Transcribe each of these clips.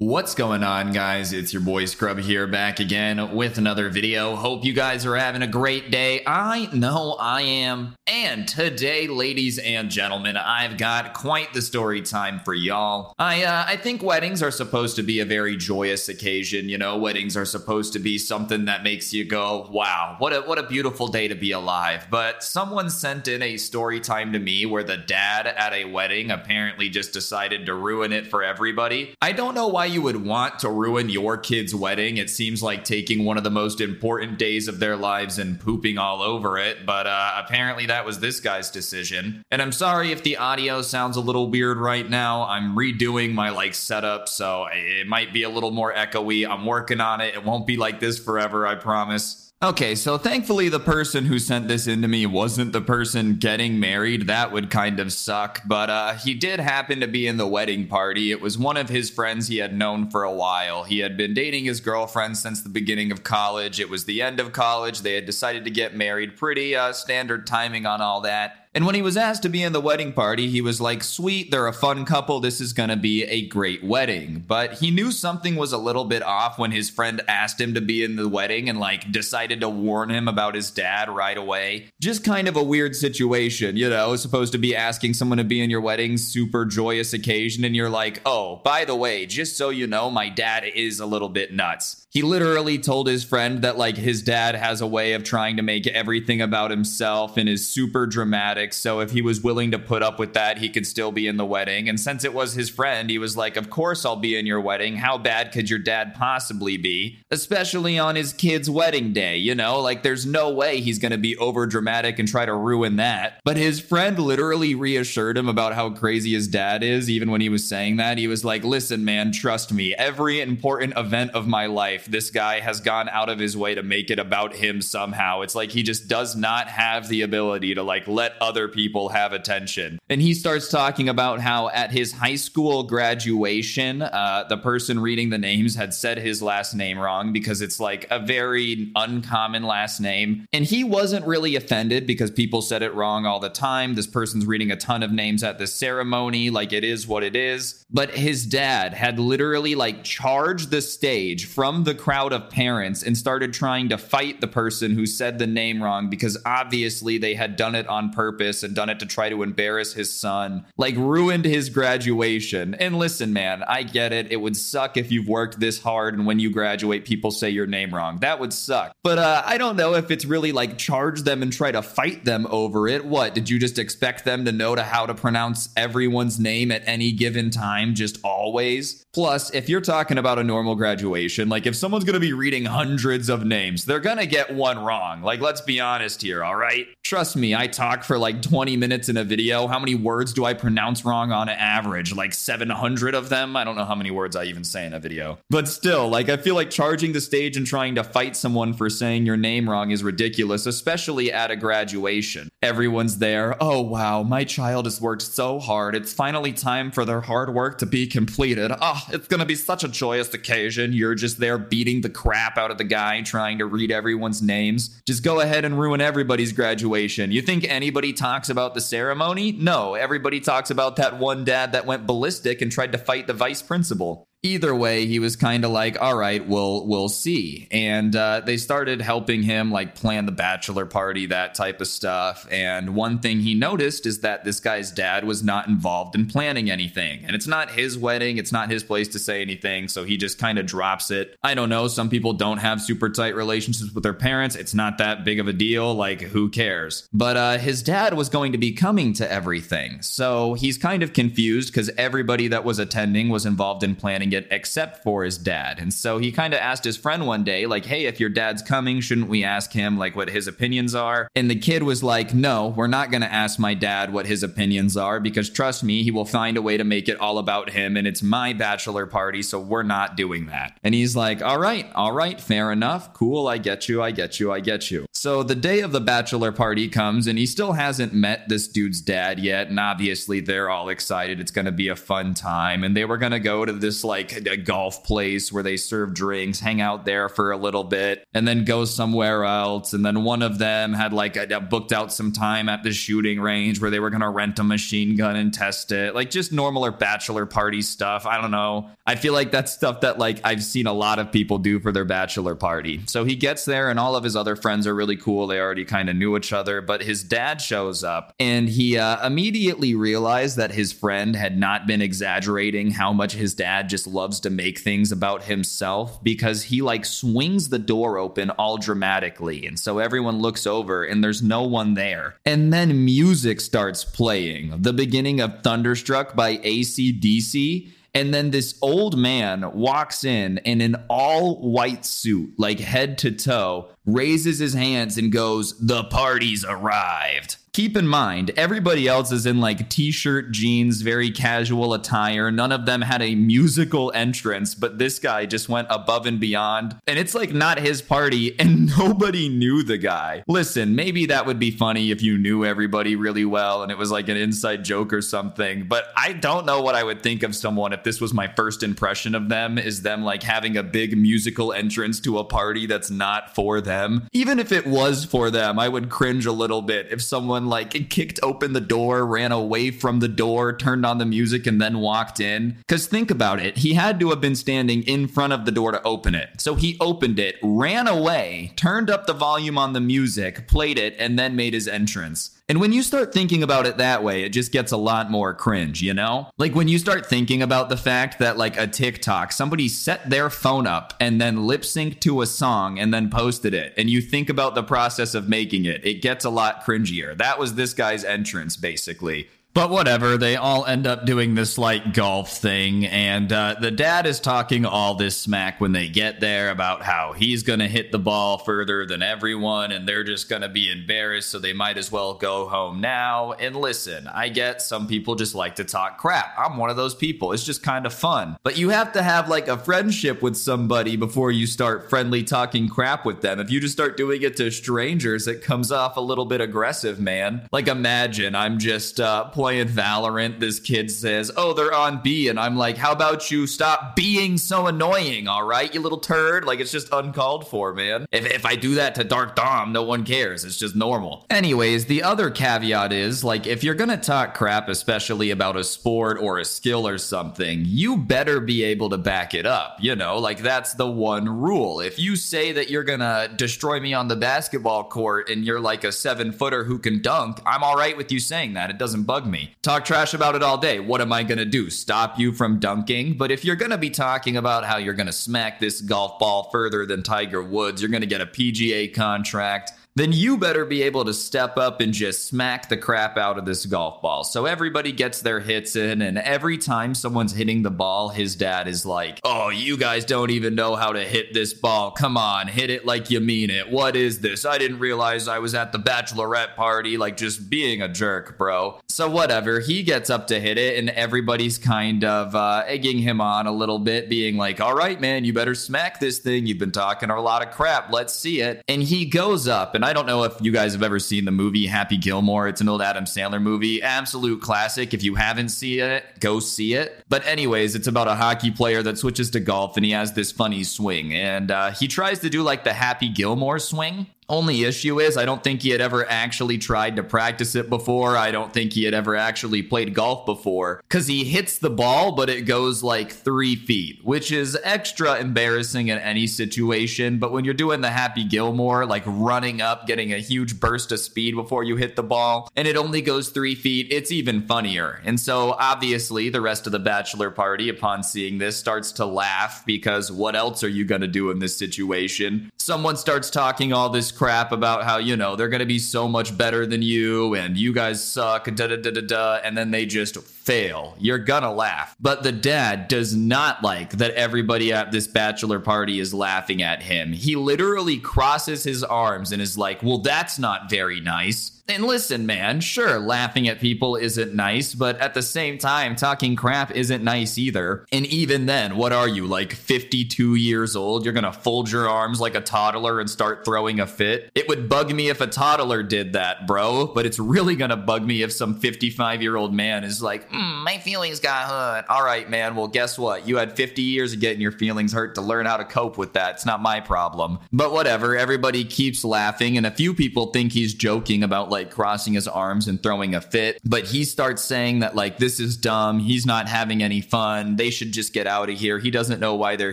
What's going on, guys? It's your boy Scrub here, back again with another video. Hope you guys are having a great day. I know I am. And today, ladies and gentlemen, I've got quite the story time for y'all. I uh, I think weddings are supposed to be a very joyous occasion. You know, weddings are supposed to be something that makes you go, "Wow, what a what a beautiful day to be alive." But someone sent in a story time to me where the dad at a wedding apparently just decided to ruin it for everybody. I don't know why you would want to ruin your kid's wedding. It seems like taking one of the most important days of their lives and pooping all over it, but uh, apparently that was this guy's decision. And I'm sorry if the audio sounds a little weird right now. I'm redoing my like setup, so it might be a little more echoey. I'm working on it. It won't be like this forever, I promise. Okay, so thankfully the person who sent this in to me wasn't the person getting married. That would kind of suck, but uh, he did happen to be in the wedding party. It was one of his friends he had known for a while. He had been dating his girlfriend since the beginning of college. It was the end of college. They had decided to get married. Pretty uh, standard timing on all that. And when he was asked to be in the wedding party, he was like, sweet, they're a fun couple. This is going to be a great wedding. But he knew something was a little bit off when his friend asked him to be in the wedding and like decided to warn him about his dad right away. Just kind of a weird situation, you know, supposed to be asking someone to be in your wedding, super joyous occasion. And you're like, oh, by the way, just so you know, my dad is a little bit nuts. He literally told his friend that like his dad has a way of trying to make everything about himself and is super dramatic. So if he was willing to put up with that, he could still be in the wedding. And since it was his friend, he was like, Of course I'll be in your wedding. How bad could your dad possibly be? Especially on his kid's wedding day, you know? Like there's no way he's gonna be over dramatic and try to ruin that. But his friend literally reassured him about how crazy his dad is, even when he was saying that. He was like, Listen, man, trust me, every important event of my life life, this guy has gone out of his way to make it about him somehow. It's like he just does not have the ability to like let other people have attention. And he starts talking about how at his high school graduation, uh, the person reading the names had said his last name wrong because it's like a very uncommon last name. And he wasn't really offended because people said it wrong all the time. This person's reading a ton of names at this ceremony, like it is what it is. But his dad had literally like charged the stage from the crowd of parents and started trying to fight the person who said the name wrong because obviously they had done it on purpose and done it to try to embarrass his son, like ruined his graduation. And listen, man, I get it. It would suck if you've worked this hard and when you graduate, people say your name wrong. That would suck. But uh, I don't know if it's really like charge them and try to fight them over it. What? Did you just expect them to know to how to pronounce everyone's name at any given time, just always? Plus, if you're talking about a normal graduation, like if someone's going to be reading hundreds of names, they're going to get one wrong. Like, let's be honest here, all right? Trust me, I talk for like 20 minutes in a video. How many words do I pronounce wrong on average? Like 700 of them? I don't know how many words I even say in a video. But still, like, I feel like charging the stage and trying to fight someone for saying your name wrong is ridiculous, especially at a graduation. Everyone's there. Oh, wow, my child has worked so hard. It's finally time for their hard work to be completed. Oh, it's going to be such a joyous occasion. You're just there beating the crap out of the guy trying to read everyone's names. Just go ahead and ruin everybody's graduation. You think anybody talks about the ceremony? No, everybody talks about that one dad that went ballistic and tried to fight the vice principal either way he was kind of like all right we'll we'll see. And uh, they started helping him like plan the bachelor party that type of stuff. And one thing he noticed is that this guy's dad was not involved in planning anything. And it's not his wedding it's not his place to say anything so he just kind of drops it. I don't know some people don't have super tight relationships with their parents it's not that big of a deal like who cares? But uh, his dad was going to be coming to everything. So he's kind of confused because everybody that was attending was involved in planning it except for his dad. And so he kind of asked his friend one day, like, hey, if your dad's coming, shouldn't we ask him, like, what his opinions are? And the kid was like, no, we're not going to ask my dad what his opinions are because trust me, he will find a way to make it all about him. And it's my bachelor party, so we're not doing that. And he's like, all right, all right, fair enough. Cool, I get you, I get you, I get you. So the day of the bachelor party comes, and he still hasn't met this dude's dad yet. And obviously, they're all excited. It's going to be a fun time. And they were going to go to this, like, like a golf place where they serve drinks, hang out there for a little bit, and then go somewhere else. And then one of them had like a, booked out some time at the shooting range where they were going to rent a machine gun and test it. Like just normal or bachelor party stuff. I don't know. I feel like that's stuff that like I've seen a lot of people do for their bachelor party. So he gets there and all of his other friends are really cool. They already kind of knew each other, but his dad shows up and he uh, immediately realized that his friend had not been exaggerating how much his dad just loves to make things about himself because he like swings the door open all dramatically. And so everyone looks over and there's no one there. And then music starts playing, the beginning of Thunderstruck by ACDC. And then this old man walks in in an all white suit, like head to toe, raises his hands and goes, The party's arrived keep in mind, everybody else is in like t shirt, jeans, very casual attire. None of them had a musical entrance, but this guy just went above and beyond. And it's like not his party, and nobody knew the guy. Listen, maybe that would be funny if you knew everybody really well and it was like an inside joke or something, but I don't know what I would think of someone if this was my first impression of them is them like having a big musical entrance to a party that's not for them. Even if it was for them, I would cringe a little bit if someone like kicked open the door, ran away from the door, turned on the music, and then walked in. Because think about it, he had to have been standing in front of the door to open it. So he opened it, ran away, turned up the volume on the music, played it, and then made his entrance. And when you start thinking about it that way, it just gets a lot more cringe, you know? Like when you start thinking about the fact that, like a TikTok, somebody set their phone up and then lip synced to a song and then posted it, and you think about the process of making it, it gets a lot cringier. That was this guy's entrance, basically. But whatever, they all end up doing this like golf thing, and uh, the dad is talking all this smack when they get there about how he's gonna hit the ball further than everyone, and they're just gonna be embarrassed, so they might as well go home now. And listen, I get some people just like to talk crap. I'm one of those people. It's just kind of fun. But you have to have like a friendship with somebody before you start friendly talking crap with them. If you just start doing it to strangers, it comes off a little bit aggressive, man. Like imagine I'm just uh, playing Valorant, this kid says, Oh, they're on B. And I'm like, How about you stop being so annoying, all right, you little turd? Like, it's just uncalled for, man. If, if I do that to Dark Dom, no one cares. It's just normal. Anyways, the other caveat is like, if you're gonna talk crap, especially about a sport or a skill or something, you better be able to back it up. You know, like, that's the one rule. If you say that you're gonna destroy me on the basketball court and you're like a seven footer who can dunk, I'm all right with you saying that. It doesn't bug me. Talk trash about it all day. What am I going to do? Stop you from dunking? But if you're going to be talking about how you're going to smack this golf ball further than Tiger Woods, you're going to get a PGA contract, then you better be able to step up and just smack the crap out of this golf ball. So everybody gets their hits in, and every time someone's hitting the ball, his dad is like, Oh, you guys don't even know how to hit this ball. Come on, hit it like you mean it. What is this? I didn't realize I was at the bachelorette party, like just being a jerk, bro. So, whatever, he gets up to hit it, and everybody's kind of uh, egging him on a little bit, being like, All right, man, you better smack this thing. You've been talking a lot of crap. Let's see it. And he goes up, and I don't know if you guys have ever seen the movie Happy Gilmore. It's an old Adam Sandler movie, absolute classic. If you haven't seen it, go see it. But, anyways, it's about a hockey player that switches to golf and he has this funny swing. And uh, he tries to do like the Happy Gilmore swing, only issue is, I don't think he had ever actually tried to practice it before. I don't think he had ever actually played golf before. Because he hits the ball, but it goes like three feet, which is extra embarrassing in any situation. But when you're doing the Happy Gilmore, like running up, getting a huge burst of speed before you hit the ball, and it only goes three feet, it's even funnier. And so, obviously, the rest of the bachelor party, upon seeing this, starts to laugh because what else are you going to do in this situation? Someone starts talking all this crap about how, you know, they're going to be so much better than you and you guys suck, da da da da da, and then they just fail. You're gonna laugh. But the dad does not like that everybody at this bachelor party is laughing at him. He literally crosses his arms and is like, well, that's not very nice. And listen, man, sure, laughing at people isn't nice, but at the same time, talking crap isn't nice either. And even then, what are you, like 52 years old? You're gonna fold your arms like a toddler and start throwing a fit? It would bug me if a toddler did that, bro, but it's really gonna bug me if some 55 year old man is like, mm, my feelings got hurt. All right, man, well, guess what? You had 50 years of getting your feelings hurt to learn how to cope with that. It's not my problem. But whatever, everybody keeps laughing, and a few people think he's joking about like, like crossing his arms and throwing a fit. But he starts saying that, like, this is dumb. He's not having any fun. They should just get out of here. He doesn't know why they're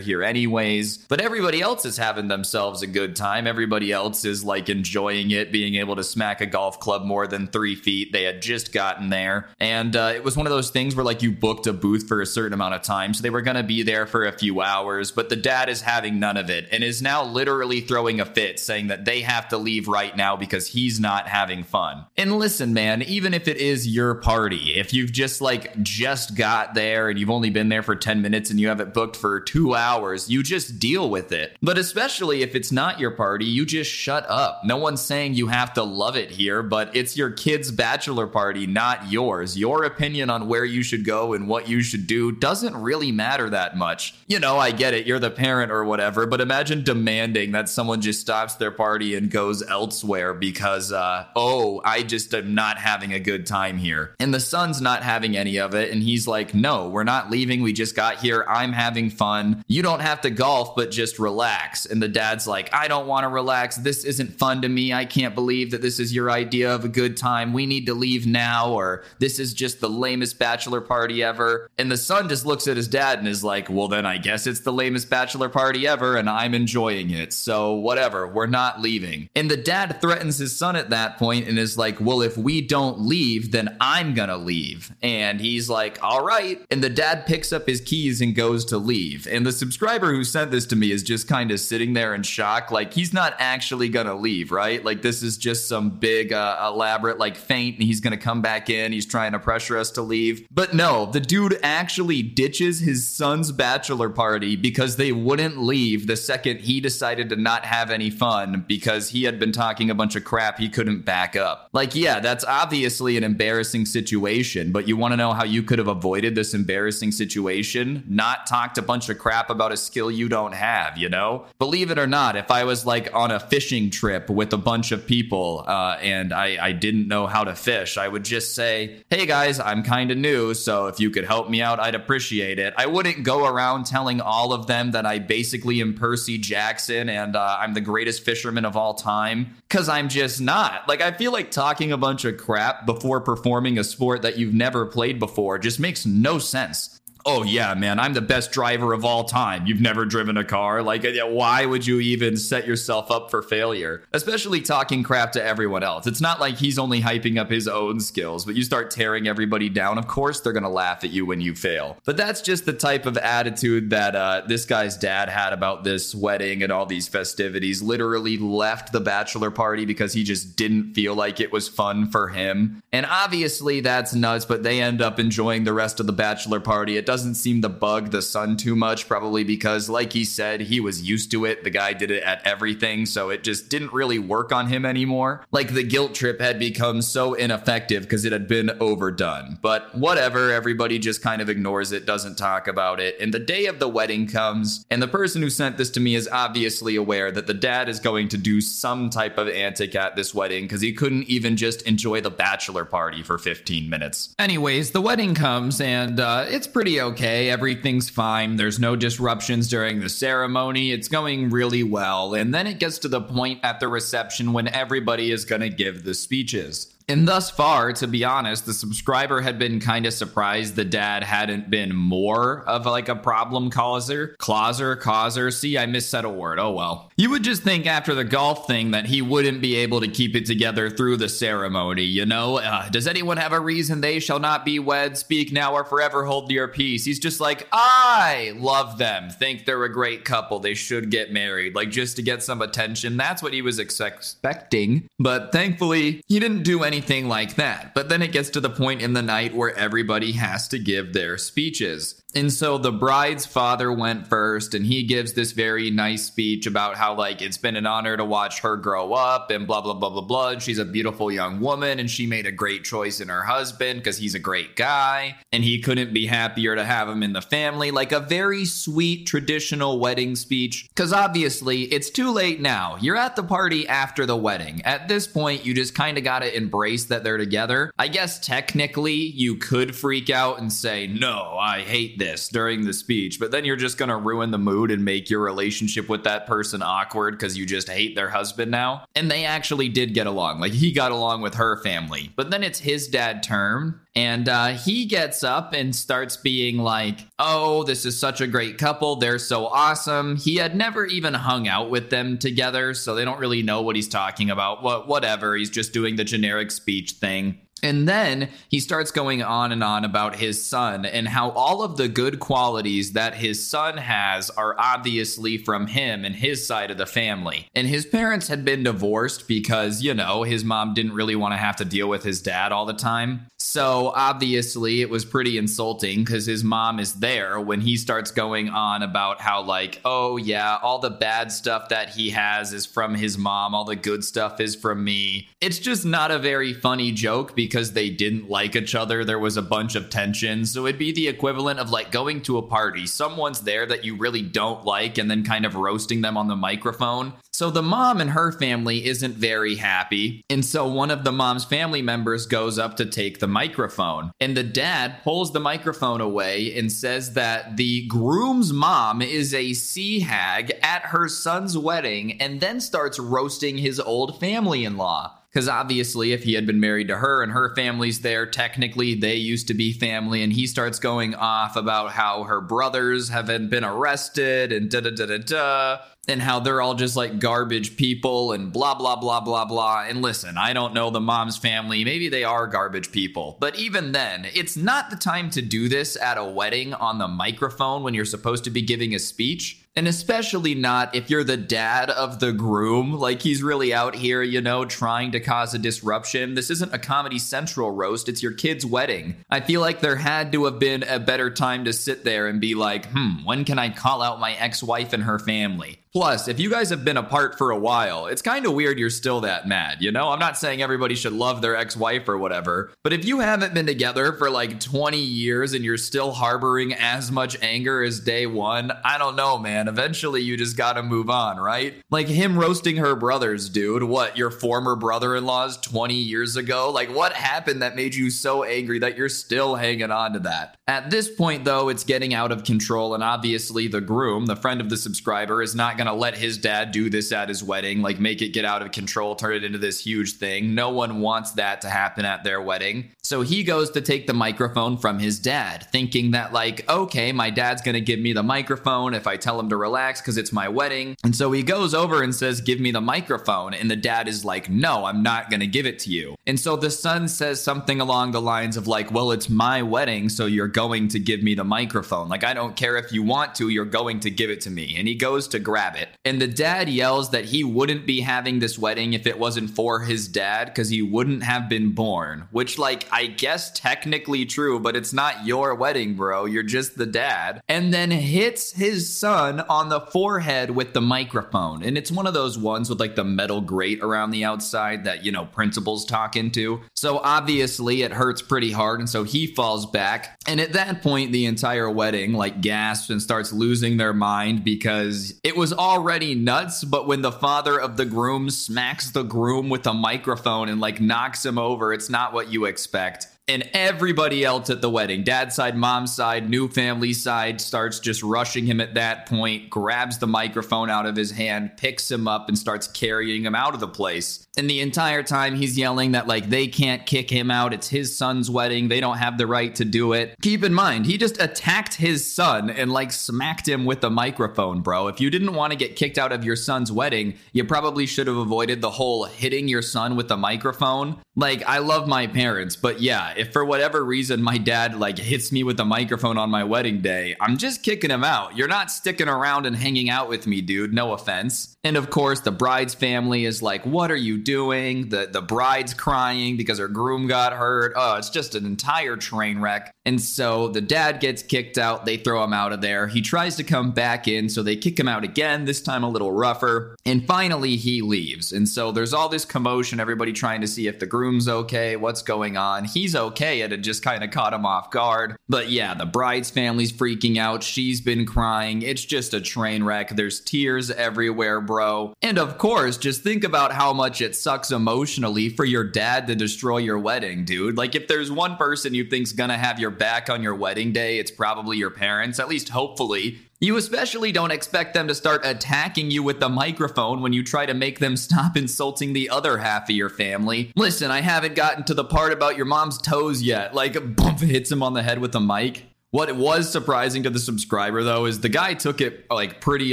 here, anyways. But everybody else is having themselves a good time. Everybody else is like enjoying it, being able to smack a golf club more than three feet. They had just gotten there. And uh, it was one of those things where, like, you booked a booth for a certain amount of time. So they were going to be there for a few hours. But the dad is having none of it and is now literally throwing a fit, saying that they have to leave right now because he's not having fun fun. And listen, man, even if it is your party, if you've just like just got there and you've only been there for 10 minutes and you have it booked for two hours, you just deal with it. But especially if it's not your party, you just shut up. No one's saying you have to love it here, but it's your kid's bachelor party, not yours. Your opinion on where you should go and what you should do doesn't really matter that much. You know, I get it, you're the parent or whatever, but imagine demanding that someone just stops their party and goes elsewhere because, uh, oh, oh, I just am not having a good time here. And the son's not having any of it. And he's like, no, we're not leaving. We just got here. I'm having fun. You don't have to golf, but just relax. And the dad's like, I don't want to relax. This isn't fun to me. I can't believe that this is your idea of a good time. We need to leave now, or this is just the lamest bachelor party ever. And the son just looks at his dad and is like, well, then I guess it's the lamest bachelor party ever, and I'm enjoying it. So whatever, we're not leaving. And the dad threatens his son at that point and and is like, Well, if we don't leave, then I'm gonna leave. And he's like, All right. And the dad picks up his keys and goes to leave. And the subscriber who sent this to me is just kind of sitting there in shock. Like, he's not actually gonna leave, right? Like, this is just some big, uh, elaborate, like, feint, and he's gonna come back in. He's trying to pressure us to leave. But no, the dude actually ditches his son's bachelor party because they wouldn't leave the second he decided to not have any fun because he had been talking a bunch of crap he couldn't back up. Like, yeah, that's obviously an embarrassing situation, but you want to know how you could have avoided this embarrassing situation? Not talked a bunch of crap about a skill you don't have, you know? Believe it or not, if I was like on a fishing trip with a bunch of people uh, and I, I didn't know how to fish, I would just say, hey guys, I'm kind of new, so if you could help me out, I'd appreciate it. I wouldn't go around telling all of them that I basically am Percy Jackson and uh, I'm the greatest fisherman of all time, because I'm just not. Like, I feel like talking a bunch of crap before performing a sport that you've never played before just makes no sense oh yeah, man, I'm the best driver of all time. You've never driven a car. Like, why would you even set yourself up for failure? Especially talking crap to everyone else. It's not like he's only hyping up his own skills, but you start tearing everybody down. Of course, they're going to laugh at you when you fail. But that's just the type of attitude that uh, this guy's dad had about this wedding and all these festivities. Literally left the bachelor party because he just didn't feel like it was fun for him. And obviously, that's nuts, but they end up enjoying the rest of the bachelor party. It doesn't doesn't seem to bug the son too much, probably because, like he said, he was used to it. The guy did it at everything, so it just didn't really work on him anymore. Like the guilt trip had become so ineffective because it had been overdone. But whatever, everybody just kind of ignores it, doesn't talk about it. And the day of the wedding comes, and the person who sent this to me is obviously aware that the dad is going to do some type of antic at this wedding because he couldn't even just enjoy the bachelor party for 15 minutes. Anyways, the wedding comes, and uh, it's pretty okay. Everything's fine. There's no disruptions during the ceremony. It's going really well. And then it gets to the point at the reception when everybody is going to give the speeches. And thus far, to be honest, the subscriber had been kind of surprised the dad hadn't been more of like a problem causer. Causer, causer. See, I missaid a word. Oh well. You would just think after the golf thing that he wouldn't be able to keep it together through the ceremony, you know? Uh, does anyone have a reason they shall not be wed? Speak now or forever hold your peace. He's just like, I love them. Think they're a great couple. They should get married. Like just to get some attention. That's what he was ex- expecting. But thankfully, he didn't do anything anything like that. But then it gets to the point in the night where everybody has to give their speeches. And so the bride's father went first, and he gives this very nice speech about how, like, it's been an honor to watch her grow up and blah, blah, blah, blah, blah. And she's a beautiful young woman, and she made a great choice in her husband because he's a great guy, and he couldn't be happier to have him in the family. Like a very sweet traditional wedding speech. Because obviously, it's too late now. You're at the party after the wedding. At this point, you just kind of got to embrace that they're together. I guess technically, you could freak out and say, No, I hate this during the speech, but then you're just going to ruin the mood and make your relationship with that person awkward because you just hate their husband now. And they actually did get along. Like he got along with her family. But then it's his dad turn and uh, he gets up and starts being like, Oh, this is such a great couple. They're so awesome. He had never even hung out with them together, so they don't really know what he's talking about. What, whatever. He's just doing the generic speech thing. And then he starts going on and on about his son and how all of the good qualities that his son has are obviously from him and his side of the family. And his parents had been divorced because, you know, his mom didn't really want to have to deal with his dad all the time. So obviously it was pretty insulting because his mom is there when he starts going on about how, like, oh yeah, all the bad stuff that he has is from his mom, all the good stuff is from me. It's just not a very funny joke because they didn't like each other. There was a bunch of tension. So it'd be the equivalent of like going to a party. Someone's there that you really don't like and then kind of roasting them on the microphone. So the mom and her family isn't very happy. And so one of the mom's family members goes up to take the microphone. And the dad pulls the microphone away and says that the groom's mom is a sea hag at her son's wedding and then starts roasting his old family in law. Because obviously, if he had been married to her and her family's there, technically they used to be family. And he starts going off about how her brothers haven't been arrested and da da da da da and how they're all just like garbage people and blah blah blah blah blah. And listen, I don't know the mom's family. Maybe they are garbage people. But even then, it's not the time to do this at a wedding on the microphone when you're supposed to be giving a speech. And especially not if you're the dad of the groom, like he's really out here, you know, trying to cause a disruption. This isn't a Comedy Central roast, it's your kid's wedding. I feel like there had to have been a better time to sit there and be like, hmm, when can I call out my ex wife and her family? Plus, if you guys have been apart for a while, it's kind of weird you're still that mad, you know? I'm not saying everybody should love their ex wife or whatever, but if you haven't been together for like 20 years and you're still harboring as much anger as day one, I don't know, man. Eventually you just gotta move on, right? Like him roasting her brothers, dude. What, your former brother in law's 20 years ago? Like, what happened that made you so angry that you're still hanging on to that? At this point, though, it's getting out of control, and obviously the groom, the friend of the subscriber, is not gonna to let his dad do this at his wedding, like make it get out of control, turn it into this huge thing. No one wants that to happen at their wedding. So he goes to take the microphone from his dad, thinking that, like, okay, my dad's going to give me the microphone if I tell him to relax because it's my wedding. And so he goes over and says, Give me the microphone. And the dad is like, No, I'm not going to give it to you. And so the son says something along the lines of, like, Well, it's my wedding, so you're going to give me the microphone. Like, I don't care if you want to, you're going to give it to me. And he goes to grab it. And the dad yells that he wouldn't be having this wedding if it wasn't for his dad because he wouldn't have been born. Which, like, I guess technically true, but it's not your wedding, bro. You're just the dad. And then hits his son on the forehead with the microphone. And it's one of those ones with like the metal grate around the outside that, you know, principals talk into. So obviously it hurts pretty hard. And so he falls back. And at that point, the entire wedding like gasps and starts losing their mind because it was already nuts. But when the father of the groom smacks the groom with a microphone and like knocks him over, it's not what you expect and everybody else at the wedding. Dad's side mom's side new family side starts just rushing him at that point grabs the microphone out of his hand picks him up and starts carrying him out of the place. And the entire time he's yelling that like they can't kick him out. It's his son's wedding. They don't have the right to do it. Keep in mind he just attacked his son and like smacked him with the microphone bro. If you didn't want to get kicked out of your son's wedding you probably should have avoided the whole hitting your son with the microphone Like, I love my parents, but yeah, if for whatever reason my dad like hits me with a microphone on my wedding day, I'm just kicking him out. You're not sticking around and hanging out with me, dude. No offense. And of course, the bride's family is like, "What are you doing?" The the bride's crying because her groom got hurt. Oh, it's just an entire train wreck. And so the dad gets kicked out. They throw him out of there. He tries to come back in, so they kick him out again. This time a little rougher. And finally, he leaves. And so there's all this commotion. Everybody trying to see if the groom groom's okay, what's going on. He's okay, it just kind of caught him off guard. But yeah, the bride's family's freaking out. She's been crying. It's just a train wreck. There's tears everywhere, bro. And of course, just think about how much it sucks emotionally for your dad to destroy your wedding, dude. Like, if there's one person you think's gonna have your back on your wedding day, it's probably your parents, at least hopefully. You especially don't expect them to start attacking you with the microphone when you try to make them stop insulting the other half of your family. Listen, I haven't gotten to the part about your mom's toes yet. Like, bump hits him on the head with a mic. What was surprising to the subscriber though is the guy took it like pretty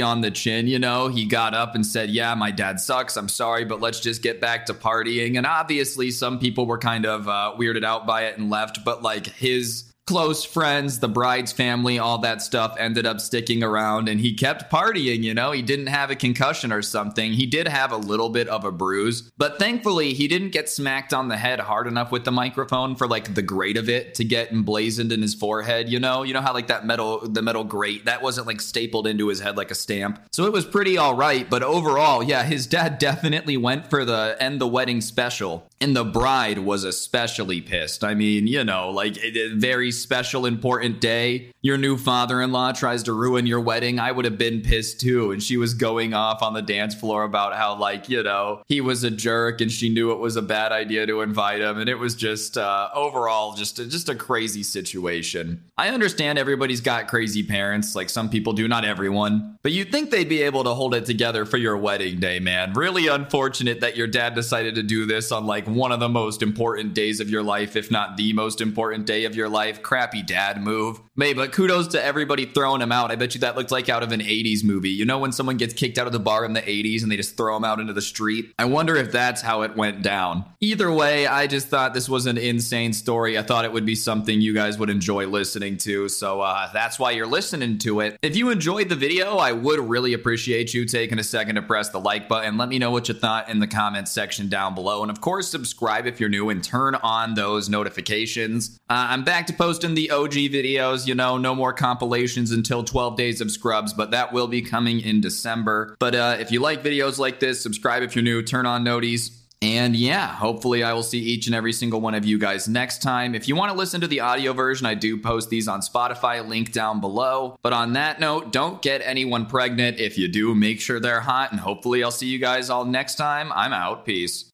on the chin, you know. He got up and said, "Yeah, my dad sucks. I'm sorry, but let's just get back to partying." And obviously some people were kind of uh, weirded out by it and left, but like his close friends, the bride's family, all that stuff ended up sticking around and he kept partying, you know. He didn't have a concussion or something. He did have a little bit of a bruise, but thankfully he didn't get smacked on the head hard enough with the microphone for like the grate of it to get emblazoned in his forehead, you know. You know how like that metal the metal grate that wasn't like stapled into his head like a stamp. So it was pretty all right, but overall, yeah, his dad definitely went for the end the wedding special. And the bride was especially pissed. I mean, you know, like a very special, important day. Your new father in law tries to ruin your wedding. I would have been pissed too. And she was going off on the dance floor about how, like, you know, he was a jerk and she knew it was a bad idea to invite him. And it was just uh, overall just a, just a crazy situation. I understand everybody's got crazy parents, like some people do, not everyone. But you'd think they'd be able to hold it together for your wedding day, man. Really unfortunate that your dad decided to do this on like one of the most important days of your life, if not the most important day of your life crappy dad move. May, but kudos to everybody throwing him out. I bet you that looked like out of an 80s movie. You know, when someone gets kicked out of the bar in the 80s and they just throw him out into the street? I wonder if that's how it went down. Either way, I just thought this was an insane story. I thought it would be something you guys would enjoy listening to. So uh, that's why you're listening to it. If you enjoyed the video, I would really appreciate you taking a second to press the like button. Let me know what you thought in the comments section down below. And of course, subscribe if you're new and turn on those notifications. Uh, I'm back to posting the OG videos. You know, no more compilations until 12 days of scrubs, but that will be coming in December. But uh, if you like videos like this, subscribe if you're new, turn on noties. And yeah, hopefully I will see each and every single one of you guys next time. If you want to listen to the audio version, I do post these on Spotify, link down below. But on that note, don't get anyone pregnant. If you do, make sure they're hot, and hopefully I'll see you guys all next time. I'm out. Peace.